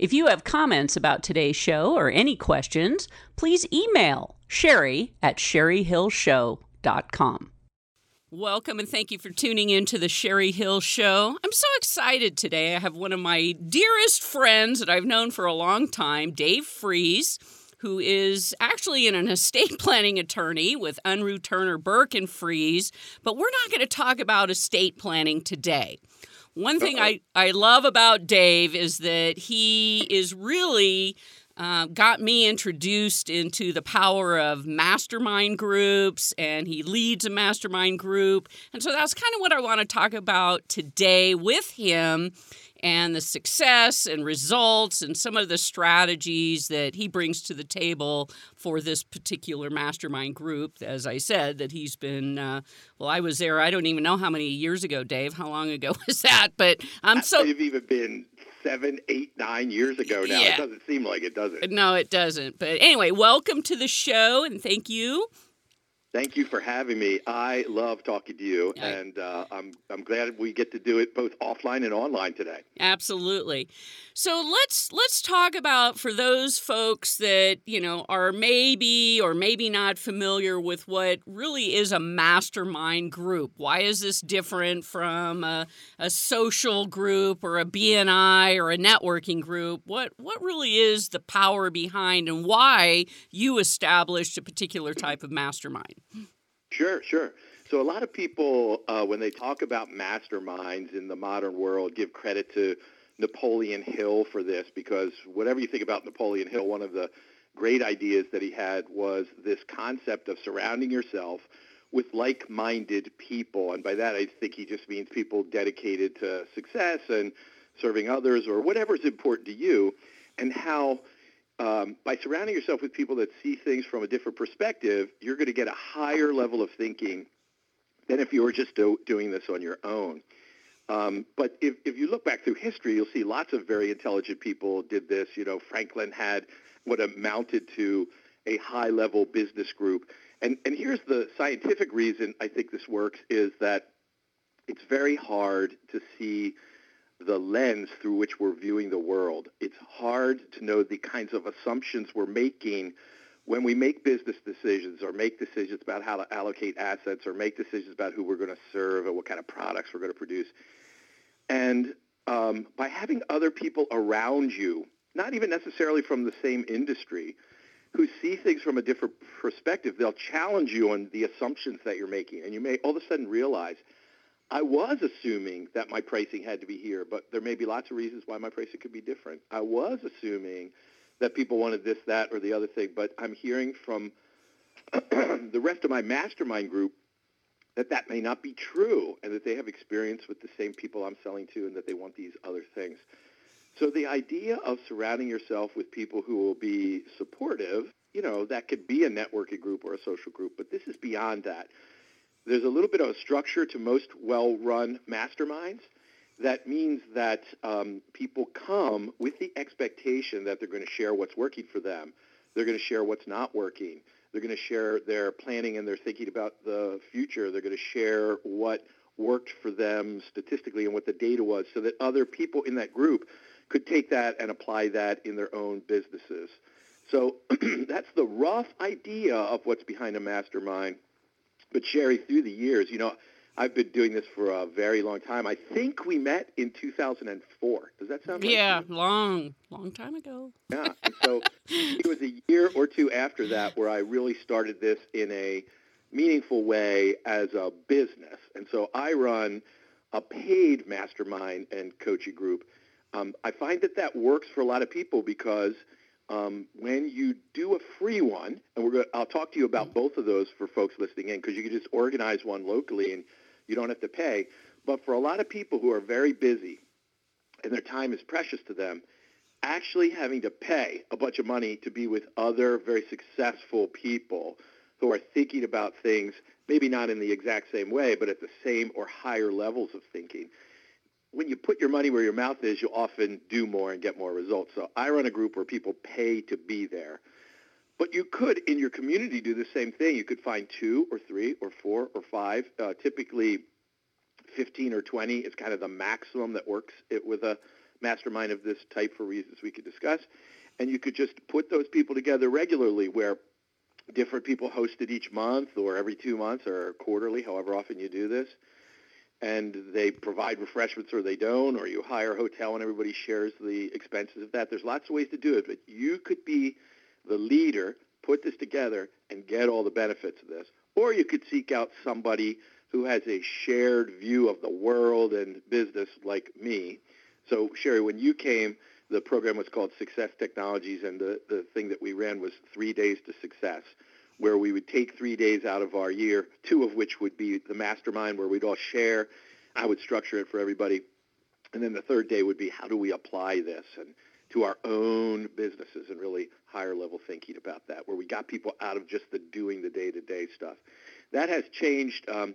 If you have comments about today's show or any questions, please email Sherry at sherryhillshow.com. Welcome and thank you for tuning in to the Sherry Hill Show. I'm so excited today. I have one of my dearest friends that I've known for a long time, Dave Frees, who is actually an estate planning attorney with Unruh Turner Burke and Frees. But we're not going to talk about estate planning today. One thing I, I love about Dave is that he is really uh, got me introduced into the power of mastermind groups, and he leads a mastermind group. And so that's kind of what I want to talk about today with him and the success and results and some of the strategies that he brings to the table for this particular mastermind group. As I said, that he's been, uh, well, I was there, I don't even know how many years ago, Dave. How long ago was that? But I'm so. You've even been seven, eight, nine years ago now. Yeah. It doesn't seem like it, does it? No, it doesn't. But anyway, welcome to the show and thank you. Thank you for having me. I love talking to you, and uh, I'm I'm glad we get to do it both offline and online today. Absolutely. So let's let's talk about for those folks that you know are maybe or maybe not familiar with what really is a mastermind group. Why is this different from a, a social group or a BNI or a networking group? What what really is the power behind and why you established a particular type of mastermind? Sure, sure. So a lot of people, uh, when they talk about masterminds in the modern world, give credit to Napoleon Hill for this because whatever you think about Napoleon Hill, one of the great ideas that he had was this concept of surrounding yourself with like-minded people. And by that, I think he just means people dedicated to success and serving others or whatever is important to you and how um, by surrounding yourself with people that see things from a different perspective, you're going to get a higher level of thinking than if you were just do, doing this on your own. Um, but if, if you look back through history, you'll see lots of very intelligent people did this. You know, Franklin had what amounted to a high-level business group. And, and here's the scientific reason I think this works is that it's very hard to see the lens through which we're viewing the world. It's hard to know the kinds of assumptions we're making when we make business decisions or make decisions about how to allocate assets or make decisions about who we're going to serve and what kind of products we're going to produce. And um, by having other people around you, not even necessarily from the same industry, who see things from a different perspective, they'll challenge you on the assumptions that you're making. And you may all of a sudden realize – I was assuming that my pricing had to be here, but there may be lots of reasons why my pricing could be different. I was assuming that people wanted this, that, or the other thing, but I'm hearing from the rest of my mastermind group that that may not be true and that they have experience with the same people I'm selling to and that they want these other things. So the idea of surrounding yourself with people who will be supportive, you know, that could be a networking group or a social group, but this is beyond that. There's a little bit of a structure to most well-run masterminds. That means that um, people come with the expectation that they're going to share what's working for them. They're going to share what's not working. They're going to share their planning and their thinking about the future. They're going to share what worked for them statistically and what the data was so that other people in that group could take that and apply that in their own businesses. So that's the rough idea of what's behind a mastermind. But Sherry, through the years, you know, I've been doing this for a very long time. I think we met in 2004. Does that sound right? Yeah, long, long time ago. yeah. And so it was a year or two after that where I really started this in a meaningful way as a business. And so I run a paid mastermind and coaching group. Um, I find that that works for a lot of people because – um, when you do a free one, and we're going I'll talk to you about both of those for folks listening in because you can just organize one locally and you don't have to pay. But for a lot of people who are very busy and their time is precious to them, actually having to pay a bunch of money to be with other very successful people who are thinking about things maybe not in the exact same way, but at the same or higher levels of thinking when you put your money where your mouth is, you often do more and get more results. So I run a group where people pay to be there. But you could, in your community, do the same thing. You could find two or three or four or five. Uh, typically, 15 or 20 is kind of the maximum that works it with a mastermind of this type for reasons we could discuss. And you could just put those people together regularly where different people hosted each month or every two months or quarterly, however often you do this. And they provide refreshments or they don't, or you hire a hotel and everybody shares the expenses of that. There's lots of ways to do it, but you could be the leader, put this together, and get all the benefits of this. Or you could seek out somebody who has a shared view of the world and business like me. So, Sherry, when you came, the program was called Success Technologies, and the, the thing that we ran was Three Days to Success, where we would take three days out of our year, two of which would be the mastermind, where we'd all share. I would structure it for everybody. And then the third day would be how do we apply this and to our own businesses and really higher level thinking about that, where we got people out of just the doing the day-to-day stuff. That has changed. Um,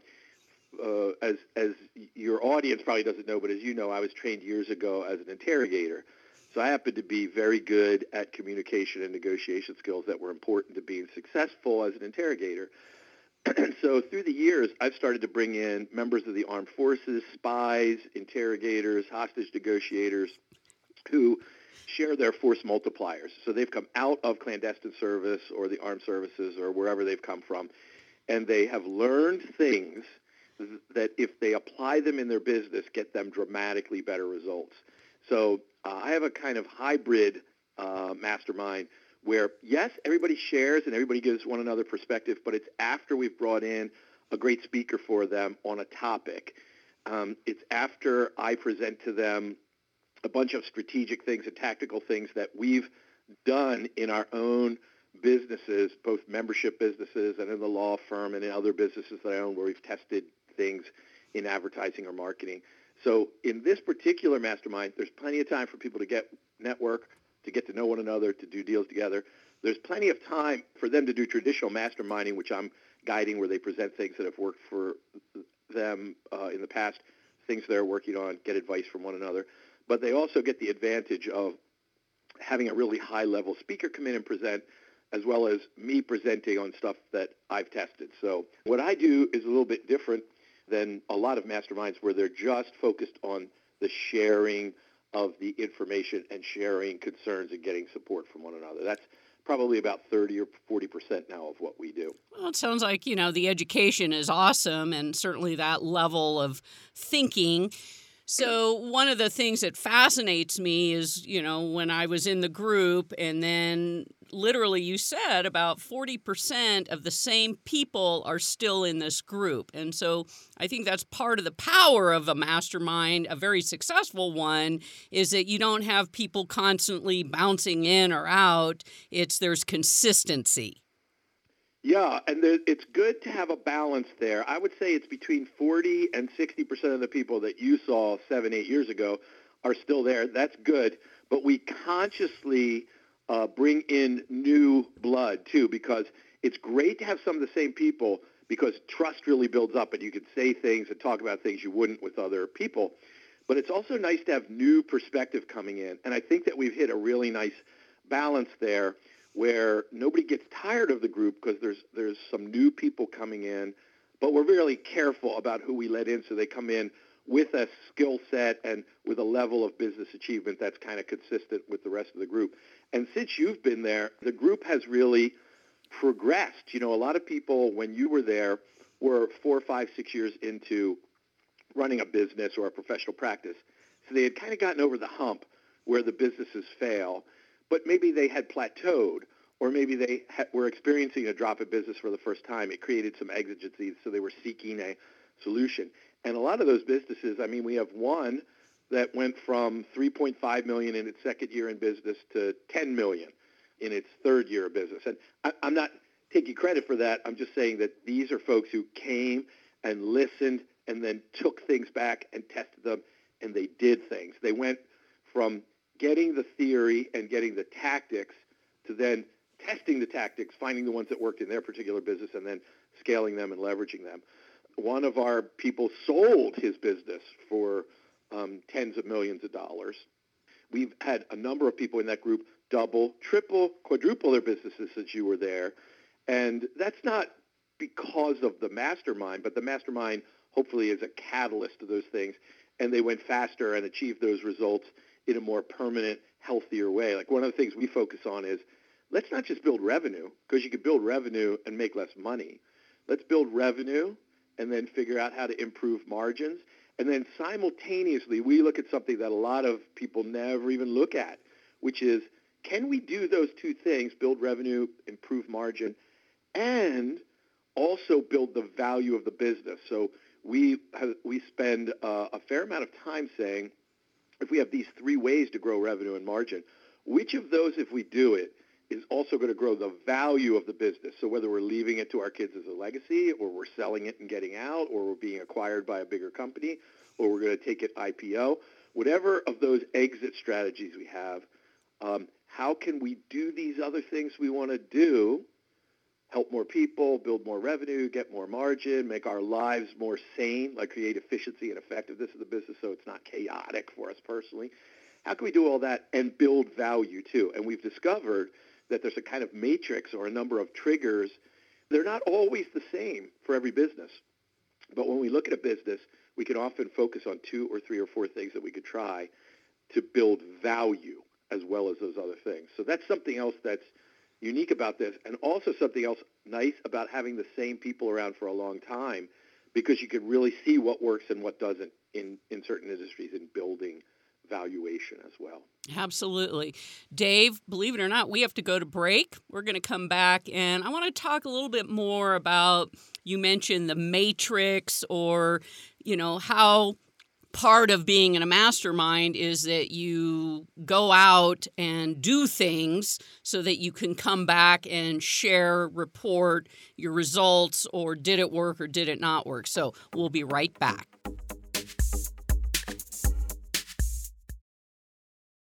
uh, as as your audience probably doesn't know, but as you know, I was trained years ago as an interrogator. So I happen to be very good at communication and negotiation skills that were important to being successful as an interrogator. so through the years, I've started to bring in members of the armed forces, spies, interrogators, hostage negotiators, who share their force multipliers. So they've come out of clandestine service or the armed services or wherever they've come from, and they have learned things that if they apply them in their business, get them dramatically better results. So uh, I have a kind of hybrid uh, mastermind where, yes, everybody shares and everybody gives one another perspective, but it's after we've brought in a great speaker for them on a topic. Um, it's after I present to them a bunch of strategic things and tactical things that we've done in our own businesses, both membership businesses and in the law firm and in other businesses that I own where we've tested things in advertising or marketing. So in this particular mastermind, there's plenty of time for people to get network, to get to know one another, to do deals together. There's plenty of time for them to do traditional masterminding, which I'm guiding, where they present things that have worked for them uh, in the past, things they're working on, get advice from one another. But they also get the advantage of having a really high-level speaker come in and present, as well as me presenting on stuff that I've tested. So what I do is a little bit different than a lot of masterminds where they're just focused on the sharing of the information and sharing concerns and getting support from one another. That's probably about 30 or 40 percent now of what we do. Well, it sounds like, you know, the education is awesome and certainly that level of thinking so one of the things that fascinates me is, you know, when I was in the group and then literally you said about 40% of the same people are still in this group. And so I think that's part of the power of a mastermind, a very successful one, is that you don't have people constantly bouncing in or out. It's there's consistency. Yeah, and there, it's good to have a balance there. I would say it's between 40 and 60 percent of the people that you saw seven, eight years ago are still there. That's good, but we consciously uh, bring in new blood too, because it's great to have some of the same people because trust really builds up, and you can say things and talk about things you wouldn't with other people. But it's also nice to have new perspective coming in, and I think that we've hit a really nice balance there where nobody gets tired of the group because there's there's some new people coming in, but we're really careful about who we let in so they come in with a skill set and with a level of business achievement that's kind of consistent with the rest of the group. And since you've been there, the group has really progressed. You know, a lot of people when you were there were four, five, six years into running a business or a professional practice. So they had kind of gotten over the hump where the businesses fail but maybe they had plateaued or maybe they ha- were experiencing a drop in business for the first time. It created some exigencies, so they were seeking a solution. And a lot of those businesses, I mean, we have one that went from 3.5 million in its second year in business to 10 million in its third year of business. And I, I'm not taking credit for that. I'm just saying that these are folks who came and listened and then took things back and tested them, and they did things. They went from getting the theory and getting the tactics to then testing the tactics, finding the ones that worked in their particular business, and then scaling them and leveraging them. One of our people sold his business for um, tens of millions of dollars. We've had a number of people in that group double, triple, quadruple their businesses since you were there. And that's not because of the mastermind, but the mastermind hopefully is a catalyst to those things. And they went faster and achieved those results in a more permanent, healthier way. Like one of the things we focus on is let's not just build revenue because you can build revenue and make less money. Let's build revenue and then figure out how to improve margins. And then simultaneously, we look at something that a lot of people never even look at, which is can we do those two things, build revenue, improve margin, and also build the value of the business? So we have, we spend uh, a fair amount of time saying if we have these three ways to grow revenue and margin, which of those, if we do it, is also going to grow the value of the business. So whether we're leaving it to our kids as a legacy, or we're selling it and getting out, or we're being acquired by a bigger company, or we're going to take it IPO, whatever of those exit strategies we have, um, how can we do these other things we want to do, help more people, build more revenue, get more margin, make our lives more sane, like create efficiency and effectiveness of the business so it's not chaotic for us personally. How can we do all that and build value too? And we've discovered that there's a kind of matrix or a number of triggers. They're not always the same for every business. But when we look at a business, we can often focus on two or three or four things that we could try to build value as well as those other things. So that's something else that's unique about this and also something else nice about having the same people around for a long time because you can really see what works and what doesn't in, in certain industries in building valuation as well. Absolutely. Dave, believe it or not, we have to go to break. We're going to come back and I want to talk a little bit more about you mentioned the matrix or, you know, how part of being in a mastermind is that you go out and do things so that you can come back and share, report your results or did it work or did it not work. So we'll be right back.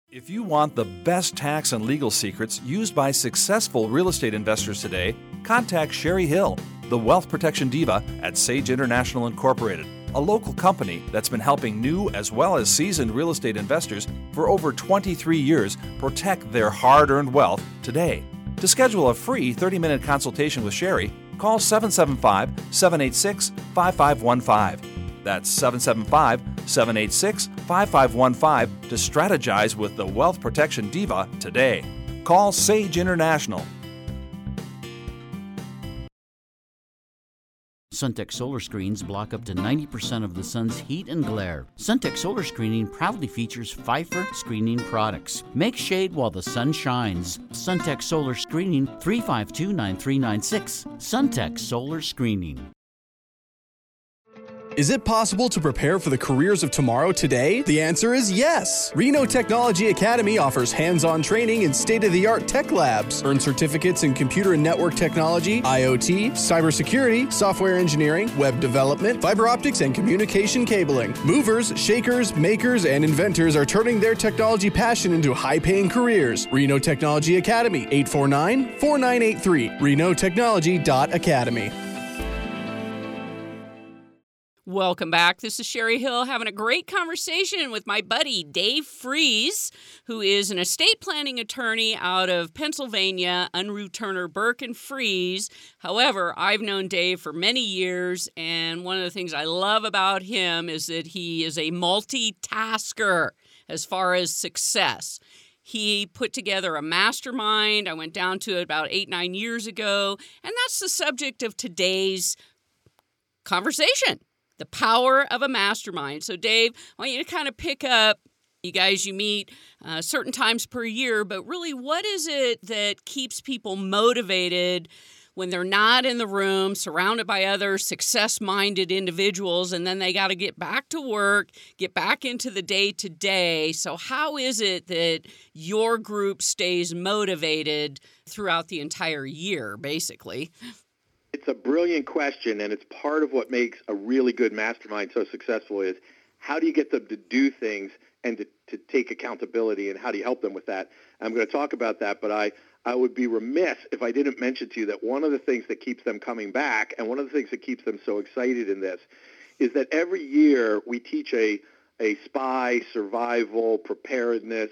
If you want the best tax and legal secrets used by successful real estate investors today, contact Sherry Hill, the wealth protection diva at Sage International Incorporated, a local company that's been helping new as well as seasoned real estate investors for over 23 years protect their hard earned wealth today. To schedule a free 30 minute consultation with Sherry, call 775 786 5515. That's 775 786 5515 to strategize with the Wealth Protection Diva today. Call Sage International Suntech solar screens block up to 90% of the sun's heat and glare. Suntech solar screening proudly features Phifer screening products. Make shade while the sun shines. Suntech solar screening 352 9396. Suntech solar screening. Is it possible to prepare for the careers of tomorrow today? The answer is yes. Reno Technology Academy offers hands on training in state of the art tech labs. Earn certificates in computer and network technology, IoT, cybersecurity, software engineering, web development, fiber optics, and communication cabling. Movers, shakers, makers, and inventors are turning their technology passion into high paying careers. Reno Technology Academy, 849 4983, renotechnology.academy. Welcome back. This is Sherry Hill having a great conversation with my buddy Dave Frees, who is an estate planning attorney out of Pennsylvania, Unruh Turner Burke and Frees. However, I've known Dave for many years, and one of the things I love about him is that he is a multitasker as far as success. He put together a mastermind. I went down to it about eight, nine years ago, and that's the subject of today's conversation the power of a mastermind. So, Dave, I want you to kind of pick up. You guys, you meet uh, certain times per year, but really, what is it that keeps people motivated when they're not in the room, surrounded by other success minded individuals, and then they got to get back to work, get back into the day to day? So, how is it that your group stays motivated throughout the entire year, basically? It's a brilliant question, and it's part of what makes a really good mastermind so successful is how do you get them to do things and to, to take accountability, and how do you help them with that? I'm going to talk about that, but I, I would be remiss if I didn't mention to you that one of the things that keeps them coming back and one of the things that keeps them so excited in this is that every year we teach a, a spy, survival, preparedness,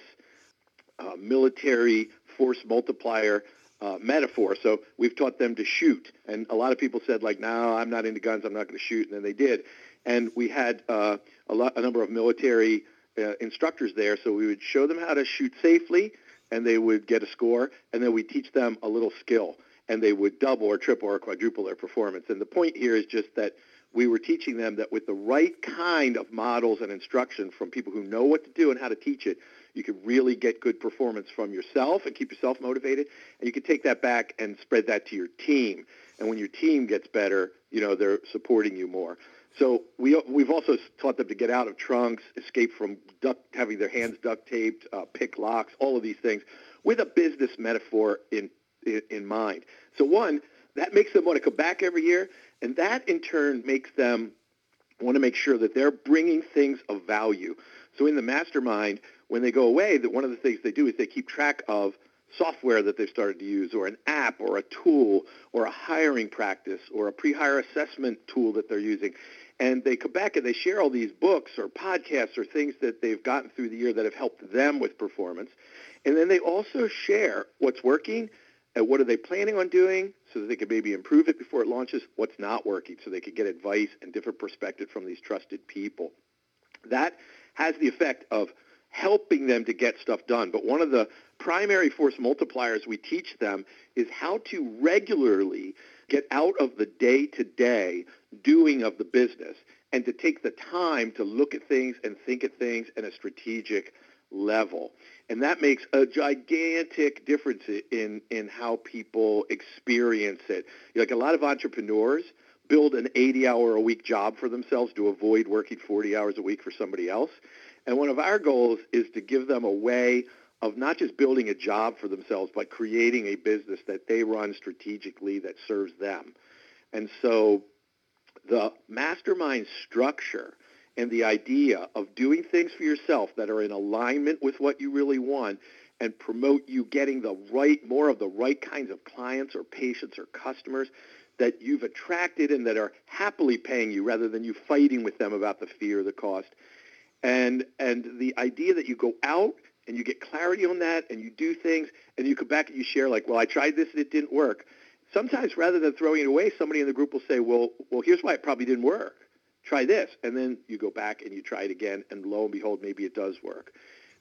uh, military force multiplier uh, metaphor. So we've taught them to shoot, and a lot of people said like, "No, I'm not into guns. I'm not going to shoot," and then they did. And we had uh, a, lot, a number of military uh, instructors there, so we would show them how to shoot safely, and they would get a score, and then we teach them a little skill, and they would double or triple or quadruple their performance. And the point here is just that we were teaching them that with the right kind of models and instruction from people who know what to do and how to teach it, you could really get good performance from yourself and keep yourself motivated. And you could take that back and spread that to your team. And when your team gets better, you know, they're supporting you more. So we, we've also taught them to get out of trunks, escape from duct, having their hands duct taped, uh, pick locks, all of these things with a business metaphor in, in, in mind. So one, that makes them want to come back every year. And that in turn makes them want to make sure that they're bringing things of value. So in the mastermind, when they go away, that one of the things they do is they keep track of software that they've started to use or an app or a tool or a hiring practice or a pre-hire assessment tool that they're using. And they come back and they share all these books or podcasts or things that they've gotten through the year that have helped them with performance. And then they also share what's working and what are they planning on doing so that they can maybe improve it before it launches, what's not working so they can get advice and different perspective from these trusted people. That has the effect of helping them to get stuff done. But one of the primary force multipliers we teach them is how to regularly get out of the day-to-day doing of the business and to take the time to look at things and think at things in a strategic level. And that makes a gigantic difference in, in how people experience it. Like a lot of entrepreneurs build an 80-hour a week job for themselves to avoid working 40 hours a week for somebody else. And one of our goals is to give them a way of not just building a job for themselves, but creating a business that they run strategically that serves them. And so the mastermind structure and the idea of doing things for yourself that are in alignment with what you really want and promote you getting the right, more of the right kinds of clients or patients or customers that you've attracted and that are happily paying you rather than you fighting with them about the fee or the cost. And, and the idea that you go out and you get clarity on that and you do things and you come back and you share like, well, I tried this and it didn't work. Sometimes rather than throwing it away, somebody in the group will say, well, well, here's why it probably didn't work try this. And then you go back and you try it again, and lo and behold, maybe it does work.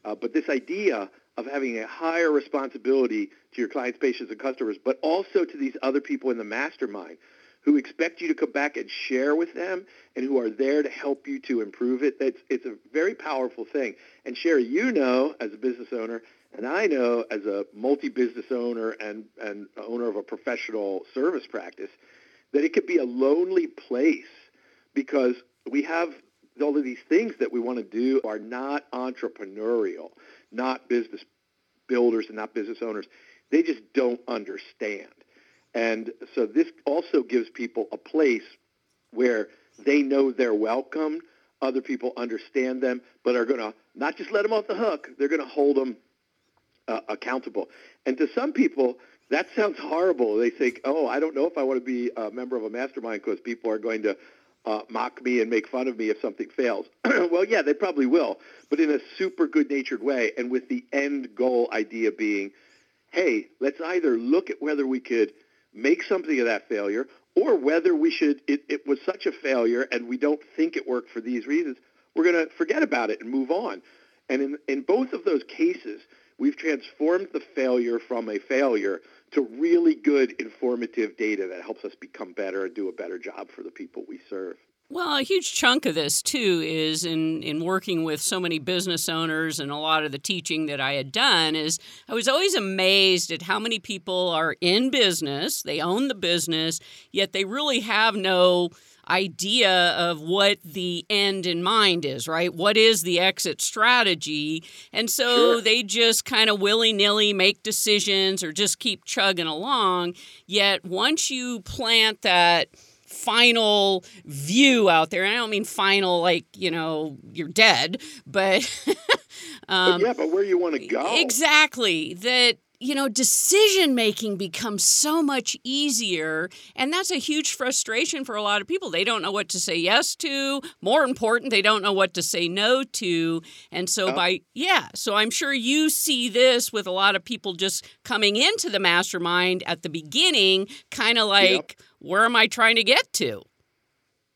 Uh, but this idea of having a higher responsibility to your clients, patients, and customers, but also to these other people in the mastermind who expect you to come back and share with them and who are there to help you to improve it, it's, it's a very powerful thing. And Sherry, you know as a business owner, and I know as a multi-business owner and, and owner of a professional service practice, that it could be a lonely place because we have all of these things that we want to do are not entrepreneurial, not business builders and not business owners. They just don't understand. And so this also gives people a place where they know they're welcome. Other people understand them, but are going to not just let them off the hook. They're going to hold them uh, accountable. And to some people, that sounds horrible. They think, oh, I don't know if I want to be a member of a mastermind because people are going to uh, mock me and make fun of me if something fails. well, yeah, they probably will, but in a super good-natured way and with the end goal idea being, hey, let's either look at whether we could make something of that failure or whether we should, it, it was such a failure and we don't think it worked for these reasons, we're going to forget about it and move on. And in, in both of those cases, we've transformed the failure from a failure to really good informative data that helps us become better and do a better job for the people we serve. Well, a huge chunk of this too is in in working with so many business owners and a lot of the teaching that I had done is I was always amazed at how many people are in business, they own the business, yet they really have no idea of what the end in mind is, right? What is the exit strategy? And so Sure. they just kind of willy nilly make decisions or just keep chugging along. Yet once you plant that final view out there, and I don't mean final like, you know, you're dead, but. But um, yeah, but where you want to go. Exactly. That you know, decision making becomes so much easier. And that's a huge frustration for a lot of people. They don't know what to say yes to. More important, they don't know what to say no to. And so, Oh. by, yeah, so I'm sure you see this with a lot of people just coming into the mastermind at the beginning, kind of like, where am I trying to get to?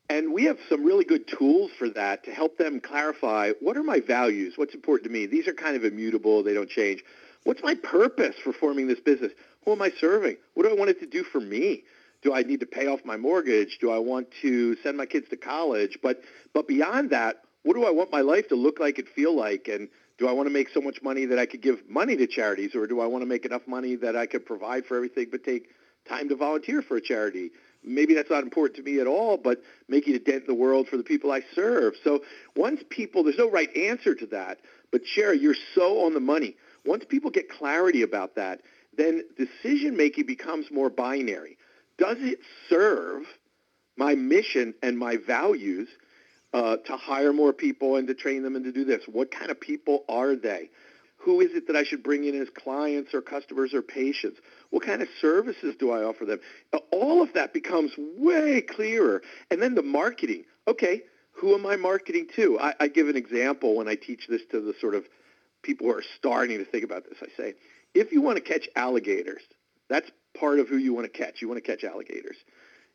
And we have some really good tools for that to help them clarify what are my values, what's important to me. These are kind of immutable, they don't change. What's my purpose for forming this business? Who am I serving? What do I want it to do for me? Do I need to pay off my mortgage? Do I want to send my kids to college? But but beyond that, what do I want my life to look like and feel like? And do I want to make so much money that I could give money to charities, or do I want to make enough money that I could provide for everything but take time to volunteer for a charity? Maybe that's not important to me at all, but making a dent in the world for the people I serve. So once people, there's no right answer to that, but Sherry, you're so on the money. Once people get clarity about that, then decision making becomes more binary. Does it serve my mission and my values uh, to hire more people and to train them and to do this? What kind of people are they? Who is it that I should bring in as clients or customers or patients? What kind of services do I offer them? All of that becomes way clearer. And then the marketing. Okay, who am I marketing to? I, I give an example when I teach this to the sort of people who are starting to think about this. I say, if you want to catch alligators, that's part of who you want to catch. You want to catch alligators.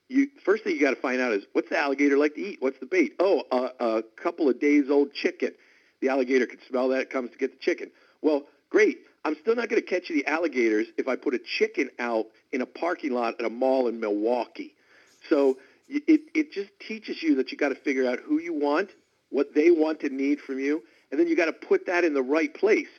You first thing you got to find out is what's the alligator like to eat? What's the bait? Oh, a couple of days old chicken. The alligator can smell that. It comes to get the chicken. Well, great. I'm still not going to catch the alligators if I put a chicken out in a parking lot at a mall in Milwaukee. So it, it just teaches you that you got to figure out who you want, what they want and need from you, and then you got to put that in the right place.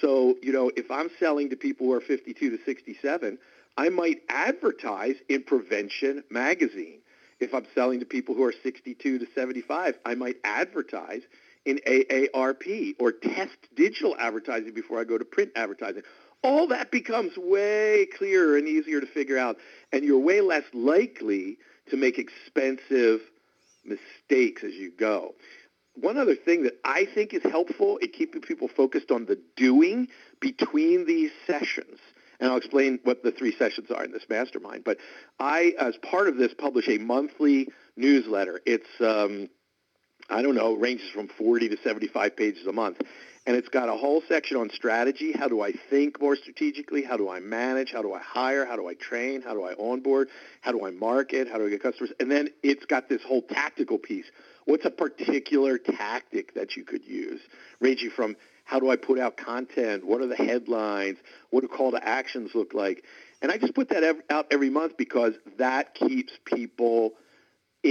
So, you know, if I'm selling to people who are 52 to 67, I might advertise in Prevention Magazine. If I'm selling to people who are 62 to 75, I might advertise in AARP or test digital advertising before I go to print advertising. All that becomes way clearer and easier to figure out, and you're way less likely to make expensive mistakes as you go. One other thing that I think is helpful in keeping people focused on the doing between these sessions, and I'll explain what the three sessions are in this mastermind, but I, as part of this, publish a monthly newsletter. It's um, I don't know, ranges from 40 to 75 pages a month. And it's got a whole section on strategy. How do I think more strategically? How do I manage? How do I hire? How do I train? How do I onboard? How do I market? How do I get customers? And then it's got this whole tactical piece. What's a particular tactic that you could use, ranging from how do I put out content? What are the headlines? What do call to actions look like? And I just put that out every month because that keeps people –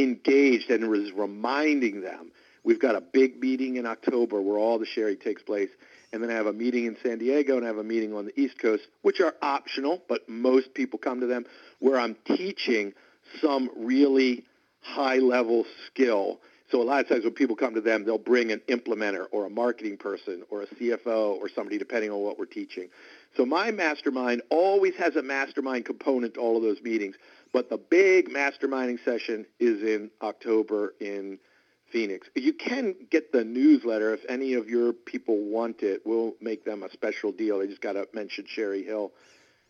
engaged and is reminding them. We've got a big meeting in October where all the sharing takes place. And then I have a meeting in San Diego and I have a meeting on the East Coast, which are optional, but most people come to them, where I'm teaching some really high-level skill. So a lot of times when people come to them, they'll bring an implementer or a marketing person or a CFO or somebody, depending on what we're teaching. So my mastermind always has a mastermind component to all of those meetings. But the big masterminding session is in October in Phoenix. You can get the newsletter if any of your people want it. We'll make them a special deal. They just got to mention Sherry Hill,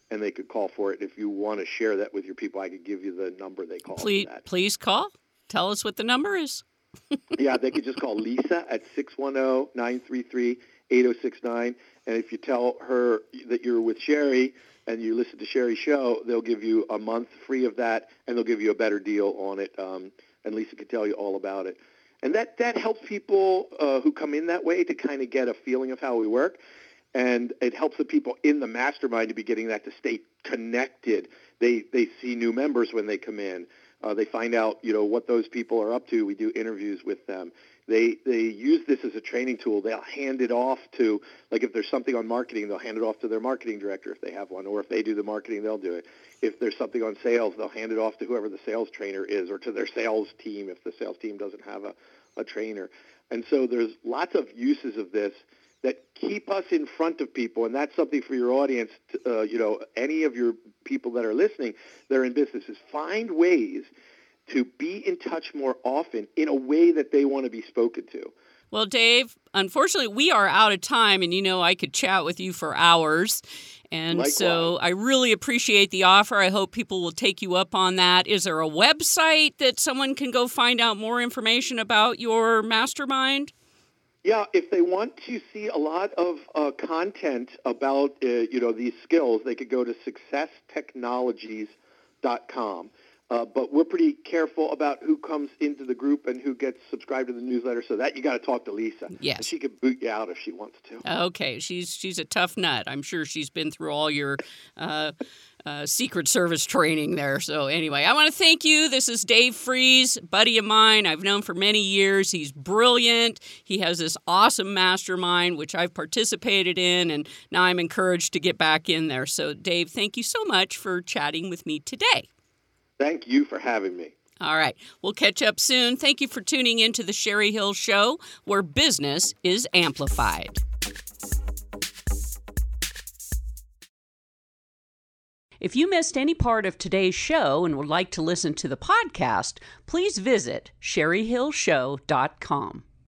and they could call for it. If you want to share that with your people, I could give you the number they call. Please, please call. Tell us what the number is. yeah, they could just call Lisa at 610-933-8069. And if you tell her that you're with Sherry, and you listen to Sherry's show, they'll give you a month free of that, and they'll give you a better deal on it. Um, and Lisa can tell you all about it. And that, that helps people uh, who come in that way to kind of get a feeling of how we work. And it helps the people in the mastermind to be getting that to stay connected. They, they see new members when they come in. Uh, they find out, you know, what those people are up to. We do interviews with them. They they use this as a training tool. They'll hand it off to like if there's something on marketing, they'll hand it off to their marketing director if they have one, or if they do the marketing, they'll do it. If there's something on sales, they'll hand it off to whoever the sales trainer is, or to their sales team if the sales team doesn't have a, a trainer. And so there's lots of uses of this that keep us in front of people, and that's something for your audience. To, uh, you know, any of your people that are listening that are in businesses, find ways to be in touch more often in a way that they want to be spoken to. Well, Dave, unfortunately, we are out of time, and you know I could chat with you for hours. And Likewise. so I really appreciate the offer. I hope people will take you up on that. Is there a website that someone can go find out more information about your mastermind? Yeah, if they want to see a lot of uh, content about uh, you know these skills, they could go to successtechnologies.com. Uh, but we're pretty careful about who comes into the group and who gets subscribed to the newsletter. So that you got to talk to Lisa. Yes, she could boot you out if she wants to. Okay, she's she's a tough nut. I'm sure she's been through all your. Uh, uh, Secret Service training there. So, anyway, I want to thank you. This is Dave Frees, buddy of mine. I've known for many years. He's brilliant. He has this awesome mastermind, which I've participated in, and now I'm encouraged to get back in there. So, Dave, thank you so much for chatting with me today. Thank you for having me. All right. We'll catch up soon. Thank you for tuning in to the Sherry Hill Show, where business is amplified. If you missed any part of today's show and would like to listen to the podcast, please visit sherryhillshow.com.